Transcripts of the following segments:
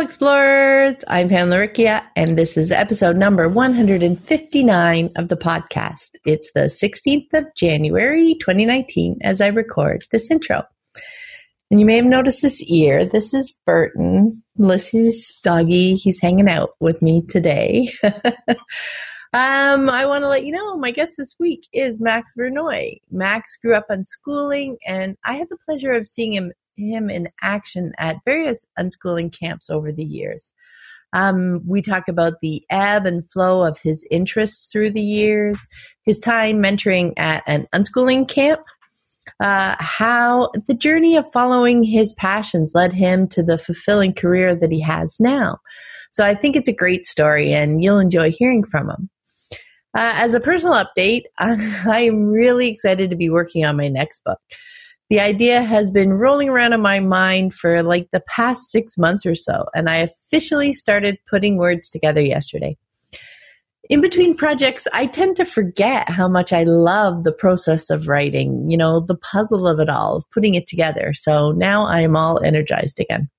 Explorers. I'm Pamela Laricchia, and this is episode number 159 of the podcast. It's the 16th of January, 2019, as I record this intro. And you may have noticed this ear. This is Burton, Melissa's doggy. He's hanging out with me today. Um, I want to let you know my guest this week is Max Vernoy. Max grew up unschooling, and I had the pleasure of seeing him him in action at various unschooling camps over the years. Um, we talk about the ebb and flow of his interests through the years, his time mentoring at an unschooling camp, uh, how the journey of following his passions led him to the fulfilling career that he has now. So I think it's a great story, and you'll enjoy hearing from him. Uh, as a personal update, I am really excited to be working on my next book the idea has been rolling around in my mind for like the past six months or so, and I officially started putting words together yesterday. In between projects, I tend to forget how much I love the process of writing, you know, the puzzle of it all, of putting it together. So now I am all energized again.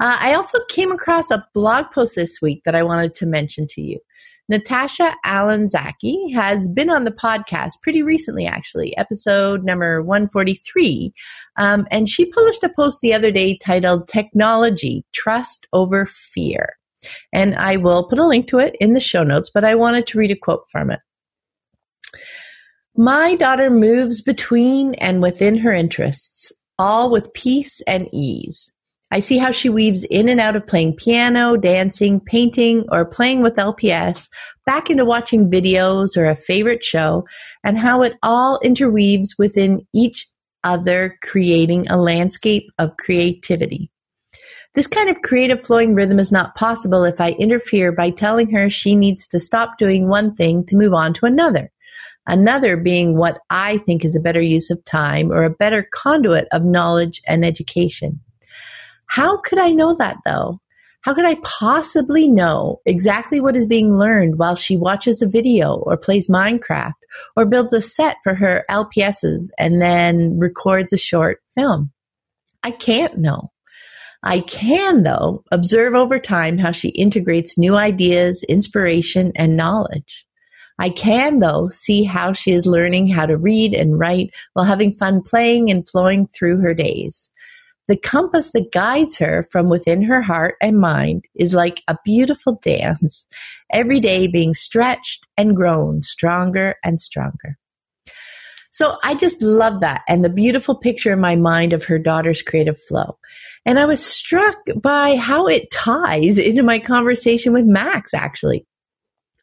Uh, I also came across a blog post this week that I wanted to mention to you. Natasha Allen Zaki has been on the podcast pretty recently, actually, episode number 143. Um, and she published a post the other day titled Technology Trust Over Fear. And I will put a link to it in the show notes, but I wanted to read a quote from it. My daughter moves between and within her interests, all with peace and ease. I see how she weaves in and out of playing piano, dancing, painting, or playing with LPS back into watching videos or a favorite show, and how it all interweaves within each other, creating a landscape of creativity. This kind of creative flowing rhythm is not possible if I interfere by telling her she needs to stop doing one thing to move on to another. Another being what I think is a better use of time or a better conduit of knowledge and education. How could I know that though? How could I possibly know exactly what is being learned while she watches a video or plays Minecraft or builds a set for her LPSs and then records a short film? I can't know. I can, though, observe over time how she integrates new ideas, inspiration, and knowledge. I can, though, see how she is learning how to read and write while having fun playing and flowing through her days. The compass that guides her from within her heart and mind is like a beautiful dance, every day being stretched and grown stronger and stronger. So I just love that and the beautiful picture in my mind of her daughter's creative flow. And I was struck by how it ties into my conversation with Max, actually.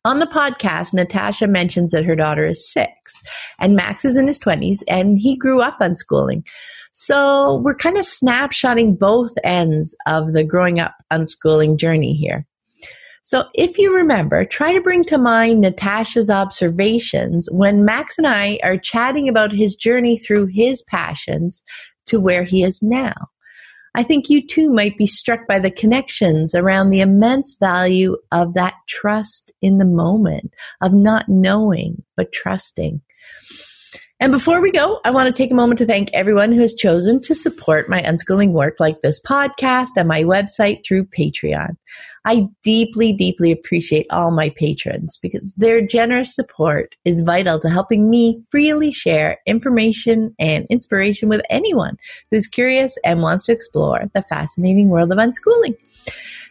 On the podcast, Natasha mentions that her daughter is six and Max is in his 20s and he grew up unschooling. So we're kind of snapshotting both ends of the growing up unschooling journey here. So if you remember, try to bring to mind Natasha's observations when Max and I are chatting about his journey through his passions to where he is now. I think you too might be struck by the connections around the immense value of that trust in the moment, of not knowing, but trusting. And before we go, I want to take a moment to thank everyone who has chosen to support my unschooling work like this podcast and my website through Patreon. I deeply, deeply appreciate all my patrons because their generous support is vital to helping me freely share information and inspiration with anyone who's curious and wants to explore the fascinating world of unschooling.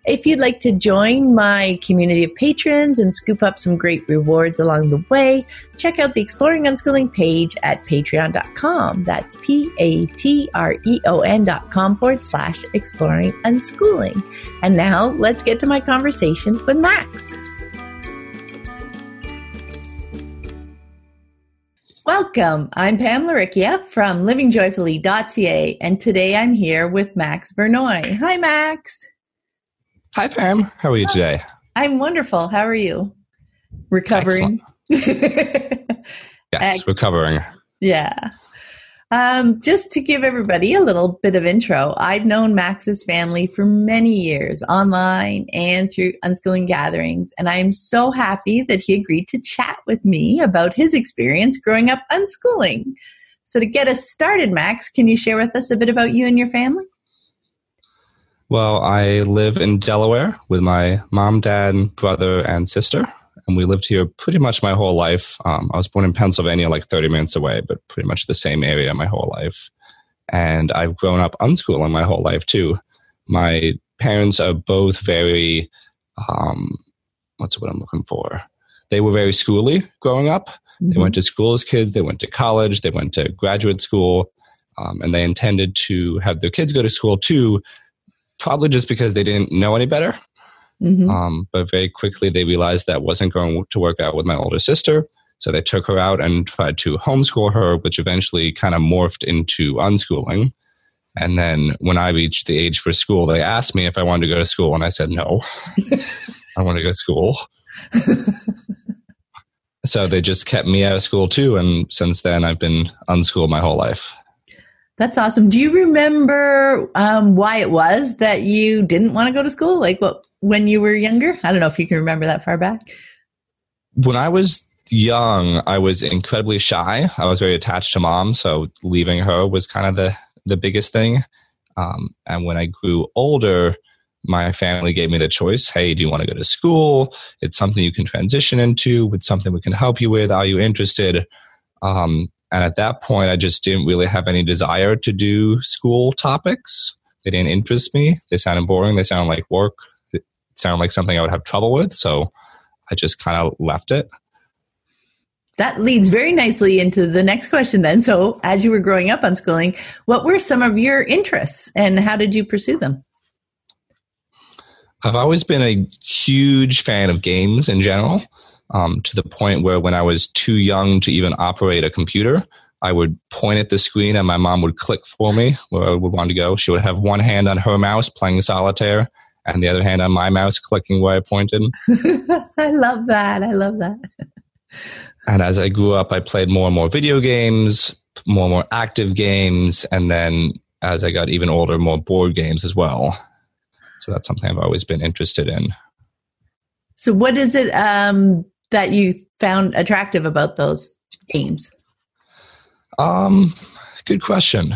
If you'd like to join my community of patrons and scoop up some great rewards along the way, check out the Exploring Unschooling page at patreon.com. That's P A T R E O N.com forward slash exploring unschooling. And now let's get to my conversation with Max. Welcome. I'm Pam Laricchia from livingjoyfully.ca, and today I'm here with Max Vernoy. Hi, Max. Hi, Pam. How are you today? I'm wonderful. How are you? Recovering. yes, recovering. Yeah. Um, just to give everybody a little bit of intro, I've known Max's family for many years online and through unschooling gatherings, and I am so happy that he agreed to chat with me about his experience growing up unschooling. So, to get us started, Max, can you share with us a bit about you and your family? Well, I live in Delaware with my mom, dad, brother, and sister and we lived here pretty much my whole life. Um, I was born in Pennsylvania, like 30 minutes away, but pretty much the same area my whole life. And I've grown up unschooling my whole life too. My parents are both very, um, what's what I'm looking for? They were very schooly growing up. Mm-hmm. They went to school as kids, they went to college, they went to graduate school, um, and they intended to have their kids go to school too, probably just because they didn't know any better. Mm-hmm. Um, but very quickly they realized that wasn't going to work out with my older sister. So they took her out and tried to homeschool her, which eventually kind of morphed into unschooling. And then when I reached the age for school, they asked me if I wanted to go to school, and I said no. I want to go to school. so they just kept me out of school too, and since then I've been unschooled my whole life. That's awesome. Do you remember um, why it was that you didn't want to go to school? Like what when you were younger? I don't know if you can remember that far back. When I was young, I was incredibly shy. I was very attached to mom, so leaving her was kind of the the biggest thing. Um, and when I grew older, my family gave me the choice hey do you want to go to school it's something you can transition into it's something we can help you with are you interested um, and at that point, I just didn't really have any desire to do school topics. They didn't interest me. They sounded boring. They sounded like work. It sounded like something I would have trouble with. So I just kind of left it. That leads very nicely into the next question then. So, as you were growing up unschooling, what were some of your interests and how did you pursue them? I've always been a huge fan of games in general um, to the point where when I was too young to even operate a computer, I would point at the screen and my mom would click for me where I would want to go. She would have one hand on her mouse playing solitaire and the other hand on my mouse clicking where I pointed. I love that. I love that. and as I grew up, I played more and more video games, more and more active games, and then as I got even older, more board games as well. So that's something I've always been interested in. So, what is it um, that you found attractive about those games? Um, good question.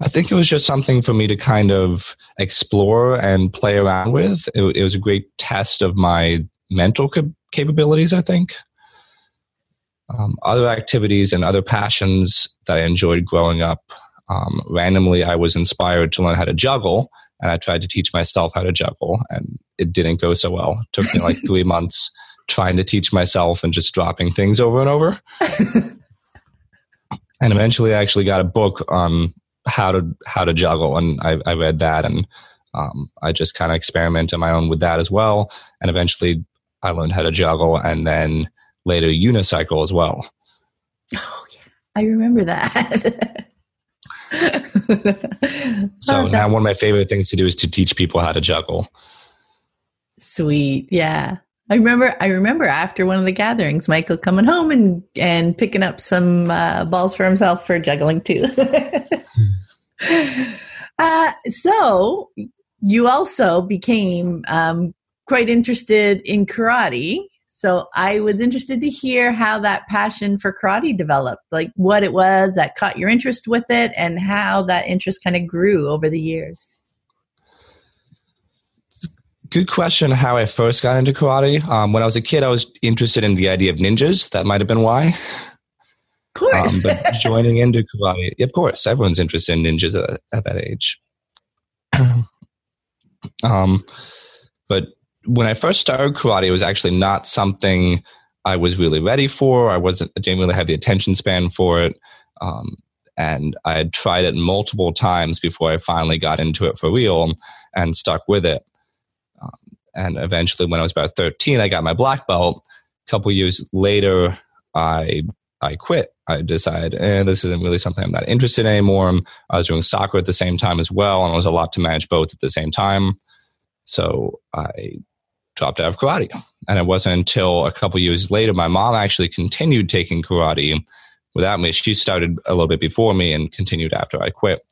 I think it was just something for me to kind of explore and play around with. It, it was a great test of my mental cap- capabilities, I think. Um, other activities and other passions that I enjoyed growing up. Um, randomly, I was inspired to learn how to juggle, and I tried to teach myself how to juggle, and it didn't go so well. It took me like three months trying to teach myself and just dropping things over and over. and eventually, I actually got a book on how to how to juggle, and I, I read that, and um, I just kind of experimented my own with that as well. And eventually, I learned how to juggle, and then later unicycle as well. Oh yeah, I remember that. so now one of my favorite things to do is to teach people how to juggle. Sweet, yeah. I remember. I remember after one of the gatherings, Michael coming home and and picking up some uh, balls for himself for juggling too. uh, so you also became um, quite interested in karate. So I was interested to hear how that passion for karate developed, like what it was that caught your interest with it, and how that interest kind of grew over the years good question how I first got into karate. Um, when I was a kid, I was interested in the idea of ninjas. That might have been why. Of course. Um, but joining into karate, of course, everyone's interested in ninjas at, at that age. um, but when I first started karate, it was actually not something I was really ready for. I wasn't, I didn't really have the attention span for it. Um, and I had tried it multiple times before I finally got into it for real and stuck with it. Um, and eventually, when I was about 13, I got my black belt. A couple years later, I I quit. I decided, eh, this isn't really something I'm not interested in anymore. I was doing soccer at the same time as well, and it was a lot to manage both at the same time. So I dropped out of karate. And it wasn't until a couple years later, my mom actually continued taking karate without me. She started a little bit before me and continued after I quit.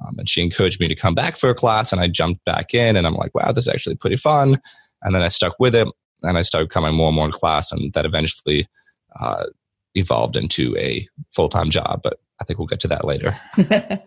Um, and she encouraged me to come back for a class, and I jumped back in, and I'm like, wow, this is actually pretty fun. And then I stuck with it, and I started coming more and more in class, and that eventually uh, evolved into a full time job. But I think we'll get to that later.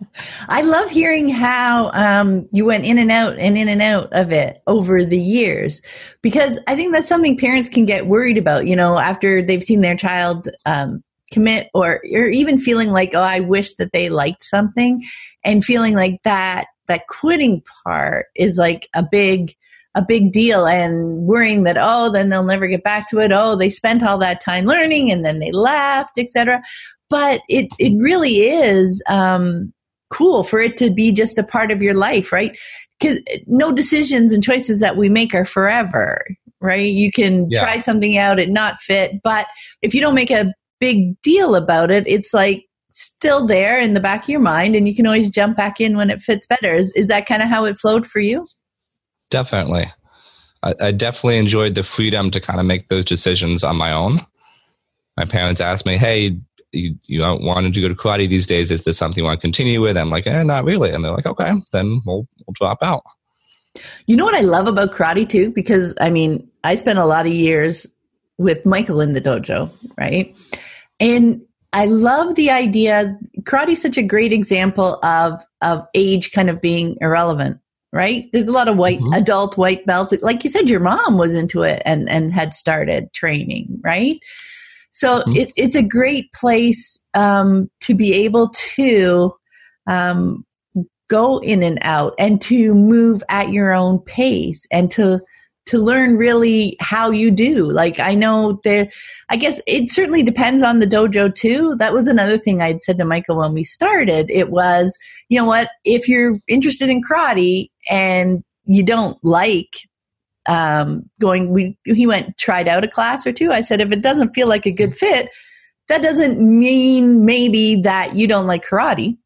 I love hearing how um, you went in and out and in and out of it over the years, because I think that's something parents can get worried about. You know, after they've seen their child um, commit, or or even feeling like, oh, I wish that they liked something, and feeling like that that quitting part is like a big a big deal and worrying that oh then they'll never get back to it oh they spent all that time learning and then they left etc but it it really is um, cool for it to be just a part of your life, right? Because no decisions and choices that we make are forever, right? You can yeah. try something out, it not fit, but if you don't make a big deal about it, it's like still there in the back of your mind, and you can always jump back in when it fits better. Is is that kind of how it flowed for you? Definitely. I, I definitely enjoyed the freedom to kind of make those decisions on my own. My parents asked me, "Hey, you, you wanted to go to karate these days. Is this something you want to continue with? I'm like, eh, not really. And they're like, okay, then we'll, we'll drop out. You know what I love about karate too? Because I mean, I spent a lot of years with Michael in the dojo, right? And I love the idea. Karate is such a great example of of age kind of being irrelevant, right? There's a lot of white mm-hmm. adult white belts. Like you said, your mom was into it and and had started training, right? So mm-hmm. it, it's a great place um, to be able to um, go in and out and to move at your own pace and to to learn really how you do. Like I know there, I guess it certainly depends on the dojo too. That was another thing I'd said to Michael when we started. It was, you know what, if you're interested in karate and you don't like um, going we he went tried out a class or two i said if it doesn't feel like a good fit that doesn't mean maybe that you don't like karate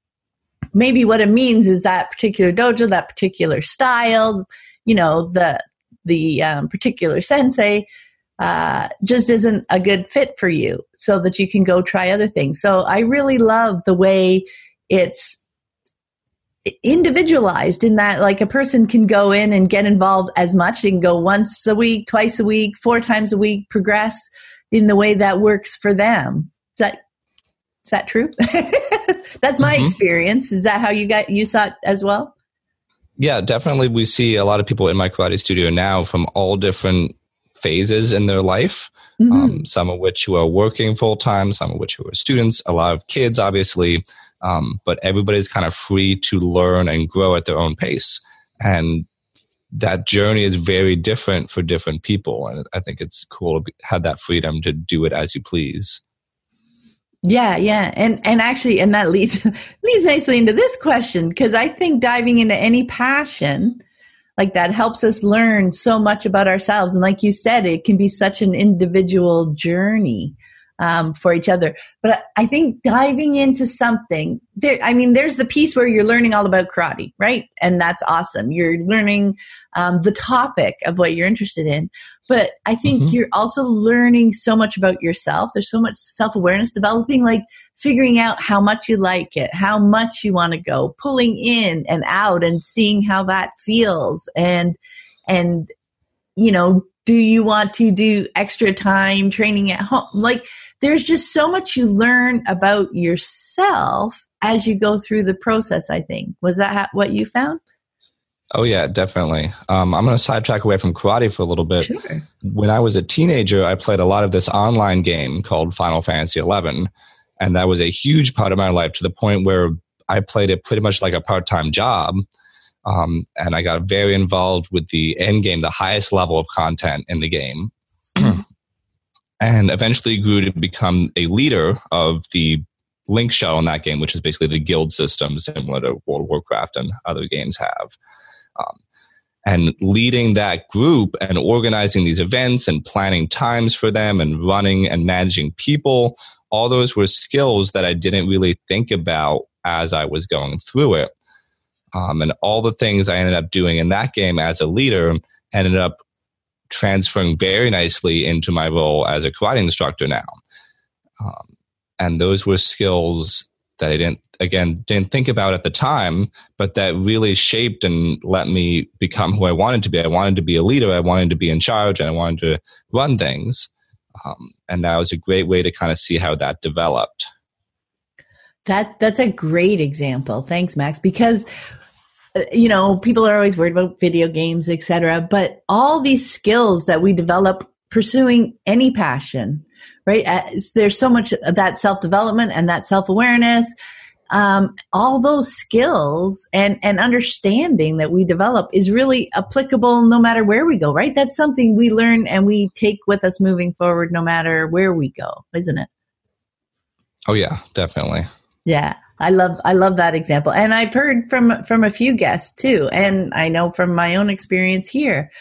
maybe what it means is that particular dojo that particular style you know the the um, particular sensei uh, just isn't a good fit for you so that you can go try other things. So i really love the way it's individualized in that like a person can go in and get involved as much. They can go once a week twice a week four times a week progress in the way that works for them. Is that is that true? That's my mm-hmm. experience. Is that how you got you saw it as well yeah definitely we see a lot of people in my karate studio now from all different phases in their life mm-hmm. um, some of which who are working full time some of which who are students a lot of kids obviously um, but everybody's kind of free to learn and grow at their own pace. And that journey is very different for different people. And I think it's cool to be, have that freedom to do it as you please. Yeah, yeah. And and actually and that leads leads nicely into this question because I think diving into any passion like that helps us learn so much about ourselves and like you said it can be such an individual journey um, for each other. But I think diving into something there, I mean, there's the piece where you're learning all about karate, right? And that's awesome. You're learning um, the topic of what you're interested in. But I think mm-hmm. you're also learning so much about yourself. There's so much self awareness developing, like figuring out how much you like it, how much you want to go, pulling in and out and seeing how that feels and, and, you know, do you want to do extra time training at home? Like, there's just so much you learn about yourself as you go through the process, I think. Was that what you found? Oh, yeah, definitely. Um, I'm going to sidetrack away from karate for a little bit. Sure. When I was a teenager, I played a lot of this online game called Final Fantasy XI. And that was a huge part of my life to the point where I played it pretty much like a part time job. Um, and I got very involved with the end game, the highest level of content in the game. and eventually grew to become a leader of the link shell in that game, which is basically the guild system similar to World of Warcraft and other games have. Um, and leading that group and organizing these events and planning times for them and running and managing people all those were skills that I didn't really think about as I was going through it. Um, and all the things I ended up doing in that game as a leader ended up transferring very nicely into my role as a karate instructor now. Um, and those were skills that I didn't, again, didn't think about at the time, but that really shaped and let me become who I wanted to be. I wanted to be a leader. I wanted to be in charge and I wanted to run things. Um, and that was a great way to kind of see how that developed. That that's a great example. Thanks, Max. Because you know people are always worried about video games, etc. But all these skills that we develop pursuing any passion, right? Uh, there's so much of that self development and that self awareness. Um, all those skills and and understanding that we develop is really applicable no matter where we go, right? That's something we learn and we take with us moving forward, no matter where we go, isn't it? Oh yeah, definitely. Yeah. I love I love that example. And I've heard from from a few guests too and I know from my own experience here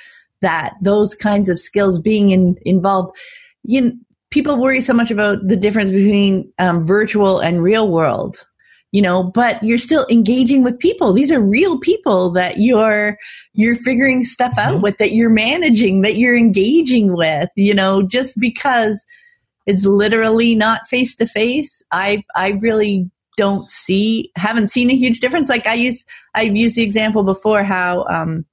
that those kinds of skills being in, involved you know, people worry so much about the difference between um, virtual and real world you know but you're still engaging with people these are real people that you're you're figuring stuff out mm-hmm. with that you're managing that you're engaging with you know just because it's literally not face to face i i really don't see haven't seen a huge difference. Like i use i've used the example before how um,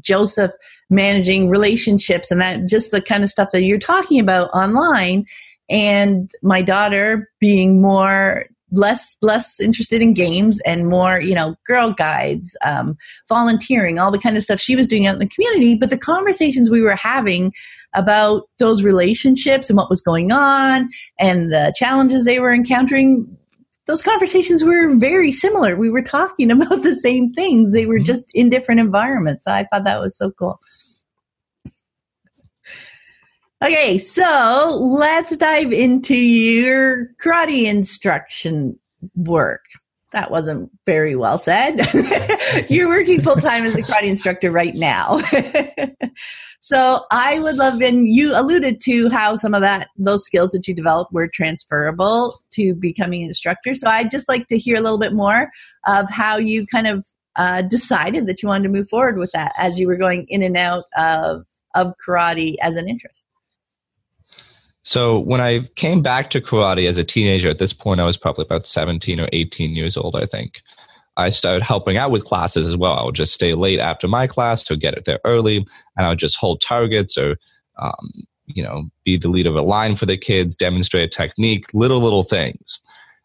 joseph managing relationships and that just the kind of stuff that you're talking about online and my daughter being more less less interested in games and more you know girl guides um, volunteering all the kind of stuff she was doing out in the community. But the conversations we were having about those relationships and what was going on and the challenges they were encountering those conversations were very similar. We were talking about the same things. They were mm-hmm. just in different environments. I thought that was so cool. Okay, so let's dive into your karate instruction work. That wasn't very well said. You're working full time as a karate instructor right now. so I would love, and you alluded to how some of that, those skills that you developed were transferable to becoming an instructor. So I'd just like to hear a little bit more of how you kind of uh, decided that you wanted to move forward with that as you were going in and out of, of karate as an interest. So when I came back to karate as a teenager, at this point I was probably about 17 or 18 years old, I think. I started helping out with classes as well. I would just stay late after my class to get it there early, and I would just hold targets or, um, you know, be the lead of a line for the kids, demonstrate a technique, little little things.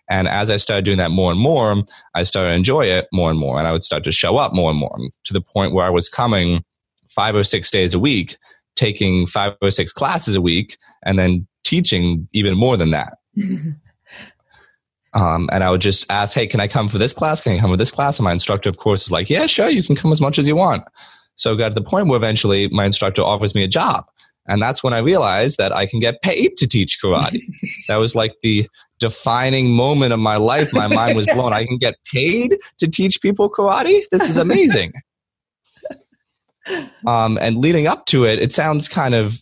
And as I started doing that more and more, I started to enjoy it more and more, and I would start to show up more and more to the point where I was coming five or six days a week, taking five or six classes a week, and then teaching even more than that. um, and I would just ask, hey, can I come for this class? Can I come for this class? And my instructor, of course, is like, yeah, sure, you can come as much as you want. So I got to the point where eventually my instructor offers me a job. And that's when I realized that I can get paid to teach karate. that was like the defining moment of my life. My mind was blown. I can get paid to teach people karate? This is amazing. Um, and leading up to it, it sounds kind of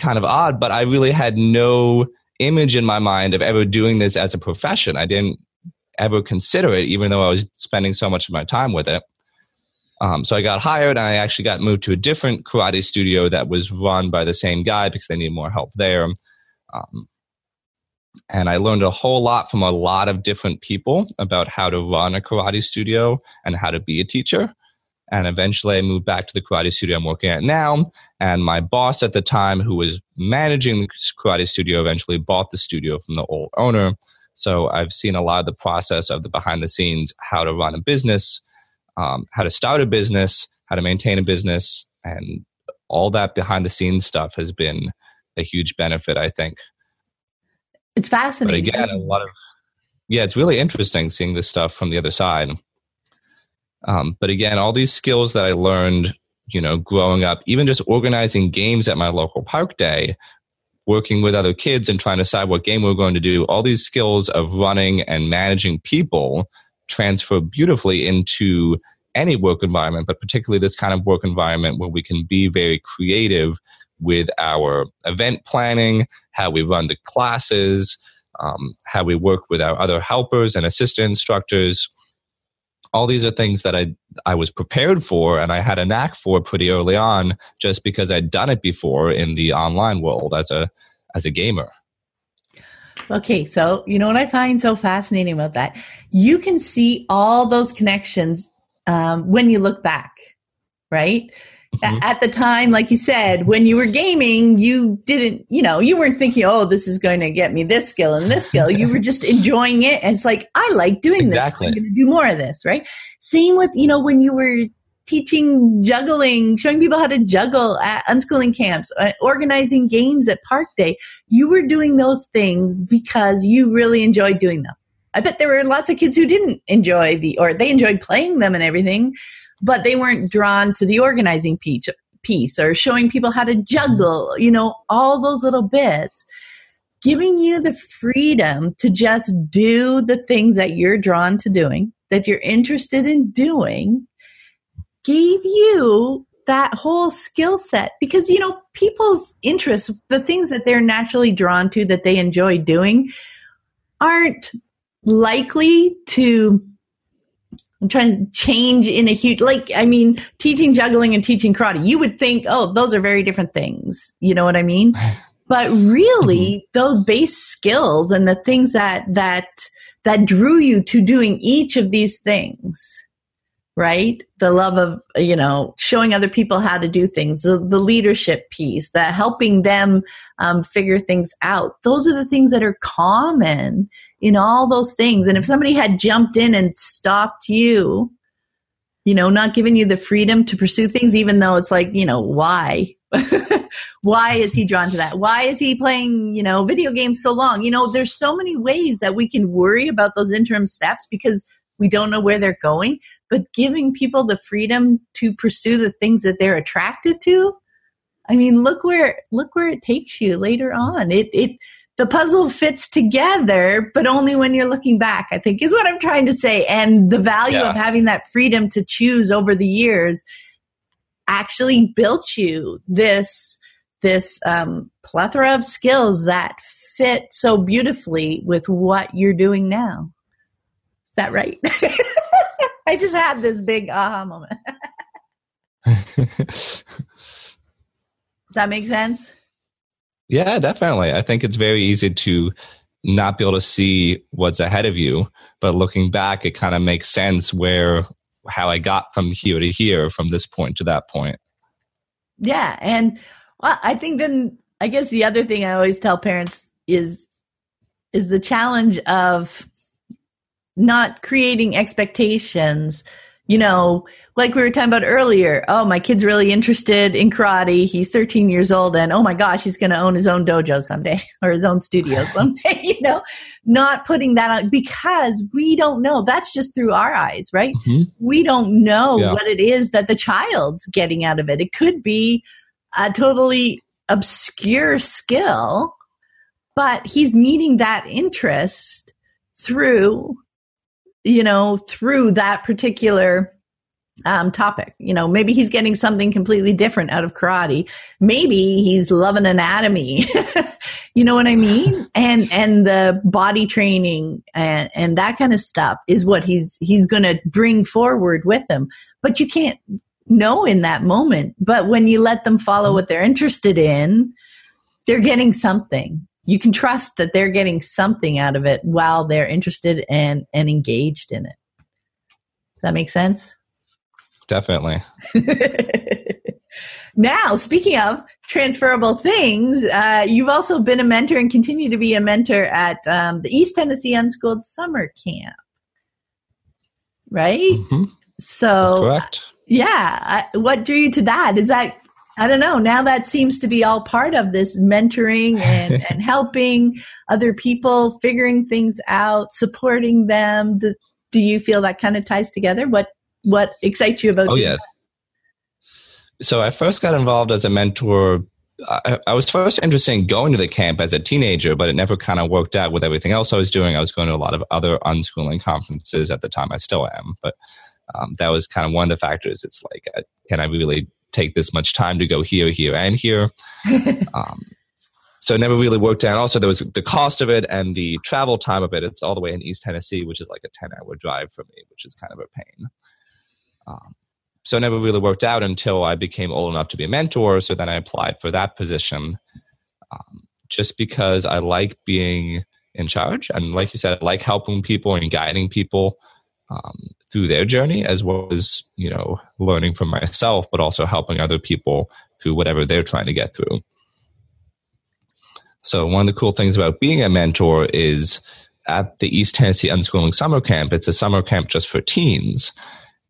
kind of odd, but I really had no image in my mind of ever doing this as a profession. I didn't ever consider it, even though I was spending so much of my time with it. Um, so I got hired and I actually got moved to a different karate studio that was run by the same guy because they needed more help there. Um, and I learned a whole lot from a lot of different people about how to run a karate studio and how to be a teacher. And eventually I moved back to the karate studio I'm working at now. And my boss at the time, who was managing the karate studio, eventually bought the studio from the old owner. So I've seen a lot of the process of the behind the scenes, how to run a business, um, how to start a business, how to maintain a business, and all that behind the scenes stuff has been a huge benefit, I think. It's fascinating. But again, a lot of yeah, it's really interesting seeing this stuff from the other side. Um, but again, all these skills that I learned, you know, growing up, even just organizing games at my local park day, working with other kids and trying to decide what game we are going to do, all these skills of running and managing people transfer beautifully into any work environment, but particularly this kind of work environment where we can be very creative with our event planning, how we run the classes, um, how we work with our other helpers and assistant instructors. All these are things that I I was prepared for and I had a knack for pretty early on, just because I'd done it before in the online world as a as a gamer. Okay, so you know what I find so fascinating about that? You can see all those connections um, when you look back, right? Mm-hmm. At the time, like you said, when you were gaming, you didn't, you know, you weren't thinking, oh, this is going to get me this skill and this skill. you were just enjoying it. And it's like, I like doing exactly. this. I'm going to do more of this, right? Same with, you know, when you were teaching juggling, showing people how to juggle at unschooling camps, uh, organizing games at Park Day. You were doing those things because you really enjoyed doing them. I bet there were lots of kids who didn't enjoy the, or they enjoyed playing them and everything, but they weren't drawn to the organizing piece, piece or showing people how to juggle, mm-hmm. you know, all those little bits. Giving you the freedom to just do the things that you're drawn to doing, that you're interested in doing, gave you that whole skill set because you know people's interests the things that they're naturally drawn to that they enjoy doing aren't likely to I'm trying to change in a huge like I mean teaching juggling and teaching karate you would think oh those are very different things you know what I mean but really mm-hmm. those base skills and the things that that that drew you to doing each of these things right? The love of, you know, showing other people how to do things, the, the leadership piece, the helping them um, figure things out. Those are the things that are common in all those things. And if somebody had jumped in and stopped you, you know, not giving you the freedom to pursue things, even though it's like, you know, why? why is he drawn to that? Why is he playing, you know, video games so long? You know, there's so many ways that we can worry about those interim steps because we don't know where they're going, but giving people the freedom to pursue the things that they're attracted to. I mean, look where look where it takes you later on. It it the puzzle fits together, but only when you're looking back, I think is what I'm trying to say. And the value yeah. of having that freedom to choose over the years actually built you this this um, plethora of skills that fit so beautifully with what you're doing now that right? I just had this big aha moment. Does that make sense? Yeah, definitely. I think it's very easy to not be able to see what's ahead of you, but looking back, it kind of makes sense where how I got from here to here, from this point to that point. Yeah, and well, I think then I guess the other thing I always tell parents is is the challenge of not creating expectations you know, like we were talking about earlier, oh, my kid's really interested in karate. He's 13 years old and oh my gosh, he's going to own his own dojo someday or his own studio someday, you know, not putting that on because we don't know. That's just through our eyes, right? Mm-hmm. We don't know yeah. what it is that the child's getting out of it. It could be a totally obscure skill, but he's meeting that interest through you know, through that particular um, topic. You know, maybe he's getting something completely different out of karate. Maybe he's loving anatomy. you know what I mean? And and the body training and and that kind of stuff is what he's he's going to bring forward with him. But you can't know in that moment. But when you let them follow what they're interested in, they're getting something you can trust that they're getting something out of it while they're interested and and engaged in it. Does that make sense? Definitely. now, speaking of transferable things, uh, you've also been a mentor and continue to be a mentor at um, the East Tennessee Unschooled Summer Camp, right? Mm-hmm. So, correct. Yeah, I, what drew you to that? Is that I don't know. Now that seems to be all part of this mentoring and, and helping other people, figuring things out, supporting them. Do, do you feel that kind of ties together? What what excites you about? Oh yeah. That? So I first got involved as a mentor. I, I, was first interested in going to the camp as a teenager, but it never kind of worked out with everything else I was doing. I was going to a lot of other unschooling conferences at the time. I still am, but um, that was kind of one of the factors. It's like, uh, can I really take this much time to go here, here, and here. um, so it never really worked out. Also, there was the cost of it and the travel time of it. It's all the way in East Tennessee, which is like a 10 hour drive for me, which is kind of a pain. Um, so it never really worked out until I became old enough to be a mentor. So then I applied for that position um, just because I like being in charge. And like you said, I like helping people and guiding people um, through their journey as well as, you know, learning from myself, but also helping other people through whatever they're trying to get through. So one of the cool things about being a mentor is at the East Tennessee Unschooling Summer Camp, it's a summer camp just for teens.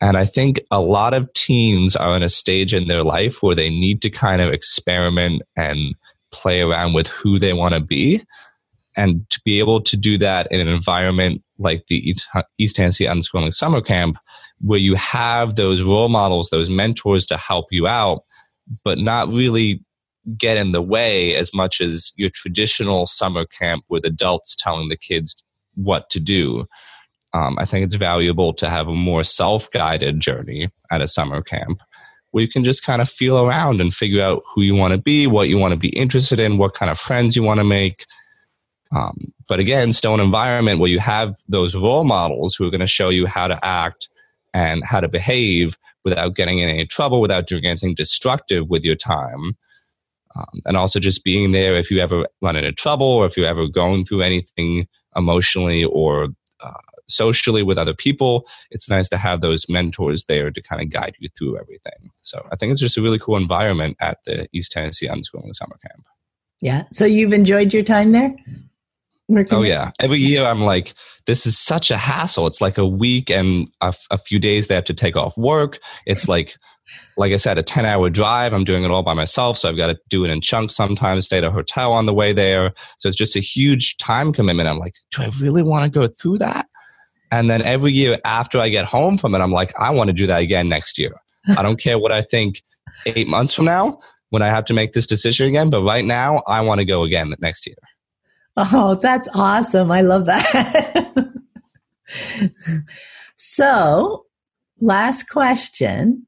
And I think a lot of teens are in a stage in their life where they need to kind of experiment and play around with who they want to be. And to be able to do that in an environment like the East Tennessee Unschooling Summer Camp, where you have those role models, those mentors to help you out, but not really get in the way as much as your traditional summer camp with adults telling the kids what to do. Um, I think it's valuable to have a more self guided journey at a summer camp where you can just kind of feel around and figure out who you want to be, what you want to be interested in, what kind of friends you want to make. Um, but again, still an environment where you have those role models who are going to show you how to act and how to behave without getting in any trouble, without doing anything destructive with your time. Um, and also just being there if you ever run into trouble or if you're ever going through anything emotionally or uh, socially with other people, it's nice to have those mentors there to kind of guide you through everything. So I think it's just a really cool environment at the East Tennessee Unschooling Summer Camp. Yeah. So you've enjoyed your time there? Working oh yeah. Every year I'm like, this is such a hassle. It's like a week and a, a few days they have to take off work. It's like, like I said, a 10 hour drive. I'm doing it all by myself. So I've got to do it in chunks sometimes, stay at a hotel on the way there. So it's just a huge time commitment. I'm like, do I really want to go through that? And then every year after I get home from it, I'm like, I want to do that again next year. I don't care what I think eight months from now when I have to make this decision again. But right now, I want to go again next year. Oh, that's awesome. I love that. so, last question.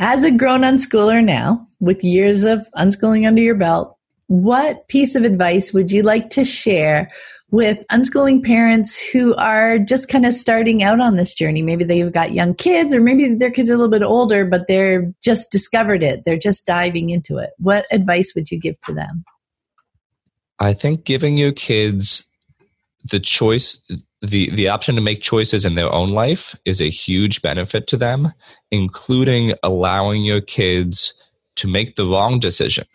As a grown unschooler now, with years of unschooling under your belt, what piece of advice would you like to share with unschooling parents who are just kind of starting out on this journey? Maybe they've got young kids, or maybe their kids are a little bit older, but they're just discovered it. They're just diving into it. What advice would you give to them? I think giving your kids the choice, the, the option to make choices in their own life is a huge benefit to them, including allowing your kids to make the wrong decision.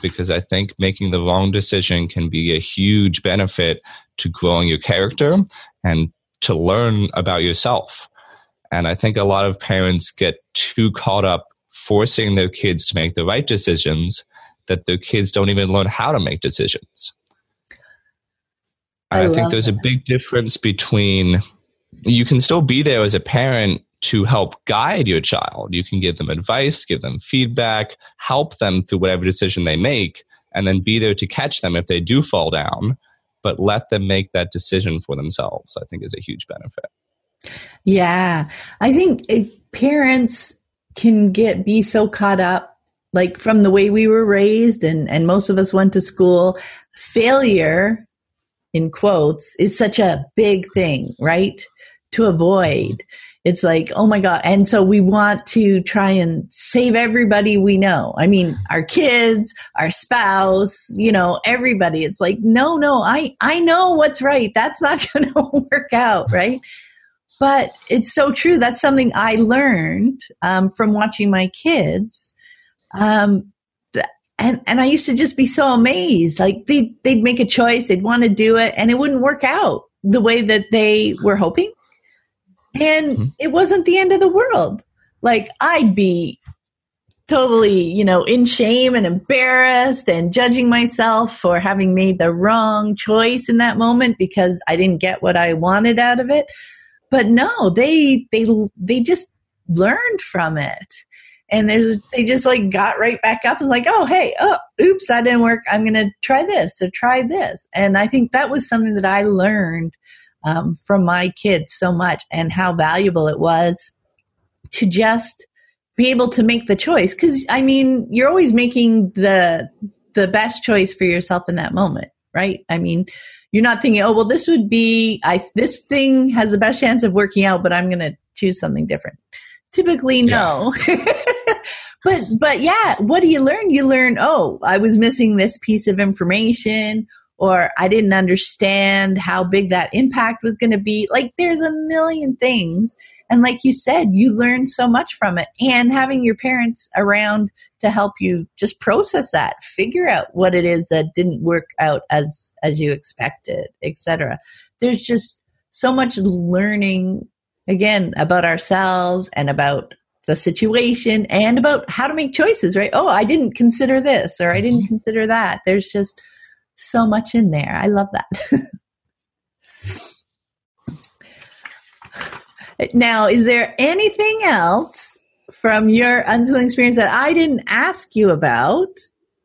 Because I think making the wrong decision can be a huge benefit to growing your character and to learn about yourself. And I think a lot of parents get too caught up forcing their kids to make the right decisions that the kids don't even learn how to make decisions. I, I think there's that. a big difference between you can still be there as a parent to help guide your child. You can give them advice, give them feedback, help them through whatever decision they make, and then be there to catch them if they do fall down, but let them make that decision for themselves, I think is a huge benefit. Yeah. I think eh, parents can get be so caught up like from the way we were raised and, and most of us went to school, failure in quotes is such a big thing, right? To avoid. It's like, oh my God. And so we want to try and save everybody we know. I mean, our kids, our spouse, you know, everybody. It's like, no, no, I, I know what's right. That's not going to work out, right? But it's so true. That's something I learned um, from watching my kids um, and and I used to just be so amazed. Like they they'd make a choice, they'd want to do it, and it wouldn't work out the way that they were hoping. And mm-hmm. it wasn't the end of the world. Like I'd be totally, you know, in shame and embarrassed and judging myself for having made the wrong choice in that moment because I didn't get what I wanted out of it. But no, they they they just learned from it and there's they just like got right back up and was like oh hey oh oops that didn't work i'm gonna try this so try this and i think that was something that i learned um, from my kids so much and how valuable it was to just be able to make the choice because i mean you're always making the the best choice for yourself in that moment, right? I mean, you're not thinking, oh, well, this would be, I, this thing has the best chance of working out, but I'm going to choose something different. Typically, no. Yeah. but, but yeah, what do you learn? You learn, oh, I was missing this piece of information or I didn't understand how big that impact was going to be. Like there's a million things. And like you said, you learn so much from it. And having your parents around to help you just process that, figure out what it is that didn't work out as as you expected, etc. There's just so much learning again about ourselves and about the situation and about how to make choices, right? Oh, I didn't consider this or I didn't mm-hmm. consider that. There's just so much in there. I love that. now, is there anything else from your unschooling experience that I didn't ask you about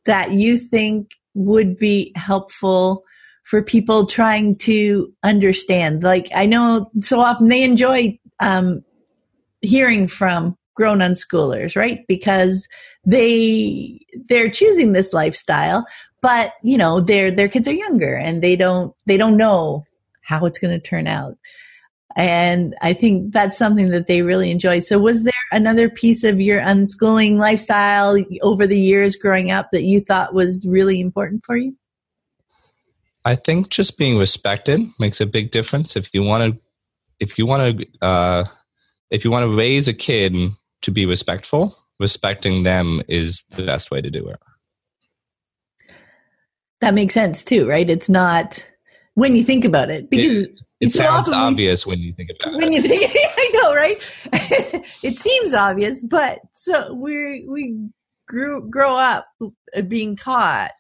that you think would be helpful for people trying to understand? Like, I know so often they enjoy um, hearing from grown unschoolers, right? Because they they're choosing this lifestyle, but you know their their kids are younger and they don't they don't know how it's going to turn out. And i think that's something that they really enjoy so was there another piece of your unschooling lifestyle over the years growing up that you thought was really important for you? I think just being respected makes a big difference. If you want to if you want to uh, if you want to raise a kid to be respectful respecting them is the best way to do it that makes sense too, right? It's not when you think about it because it, it so sounds obvious we, when you think about when it. When you think, I know, right? it seems obvious, but so we we grew grow up uh, being taught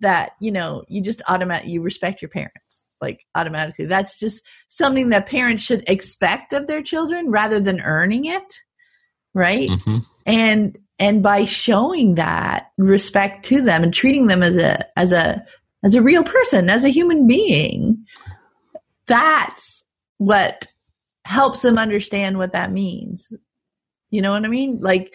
that you know you just automatically you respect your parents like automatically. That's just something that parents should expect of their children rather than earning it, right? Mm-hmm. And and by showing that respect to them and treating them as a as a as a real person as a human being that's what helps them understand what that means. You know what i mean? Like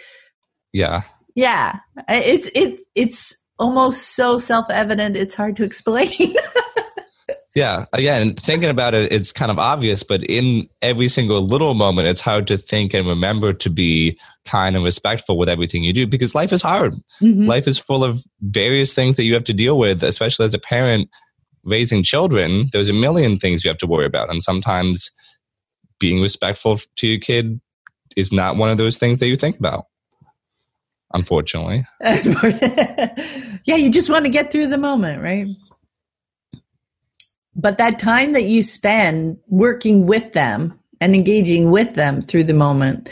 yeah. yeah. It's it's it's almost so self-evident it's hard to explain Yeah, again, thinking about it, it's kind of obvious, but in every single little moment, it's hard to think and remember to be kind and respectful with everything you do because life is hard. Mm-hmm. Life is full of various things that you have to deal with, especially as a parent raising children. There's a million things you have to worry about. And sometimes being respectful to your kid is not one of those things that you think about unfortunately. yeah, you just want to get through the moment, right? But that time that you spend working with them and engaging with them through the moment,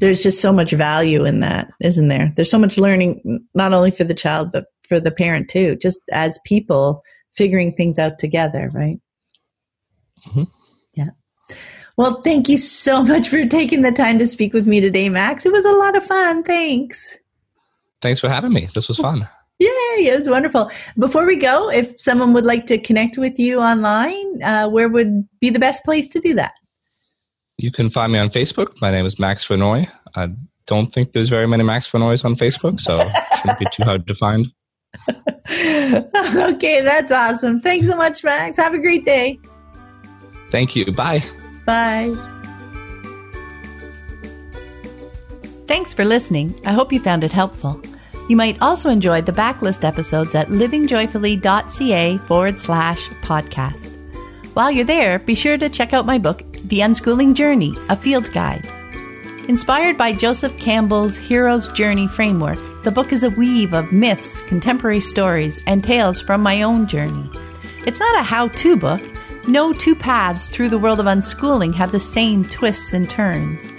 there's just so much value in that, isn't there? There's so much learning, not only for the child, but for the parent too, just as people figuring things out together, right? Mm-hmm. Yeah. Well, thank you so much for taking the time to speak with me today, Max. It was a lot of fun. Thanks. Thanks for having me. This was fun. Yay, it was wonderful. Before we go, if someone would like to connect with you online, uh, where would be the best place to do that? You can find me on Facebook. My name is Max Vernoy. I don't think there's very many Max Vernoys on Facebook, so it shouldn't be too hard to find. okay, that's awesome. Thanks so much, Max. Have a great day. Thank you. Bye. Bye. Thanks for listening. I hope you found it helpful. You might also enjoy the backlist episodes at livingjoyfully.ca forward slash podcast. While you're there, be sure to check out my book, The Unschooling Journey, a field guide. Inspired by Joseph Campbell's Hero's Journey framework, the book is a weave of myths, contemporary stories, and tales from my own journey. It's not a how to book. No two paths through the world of unschooling have the same twists and turns.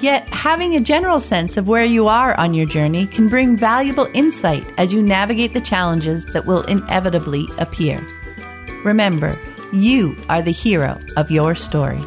Yet, having a general sense of where you are on your journey can bring valuable insight as you navigate the challenges that will inevitably appear. Remember, you are the hero of your story.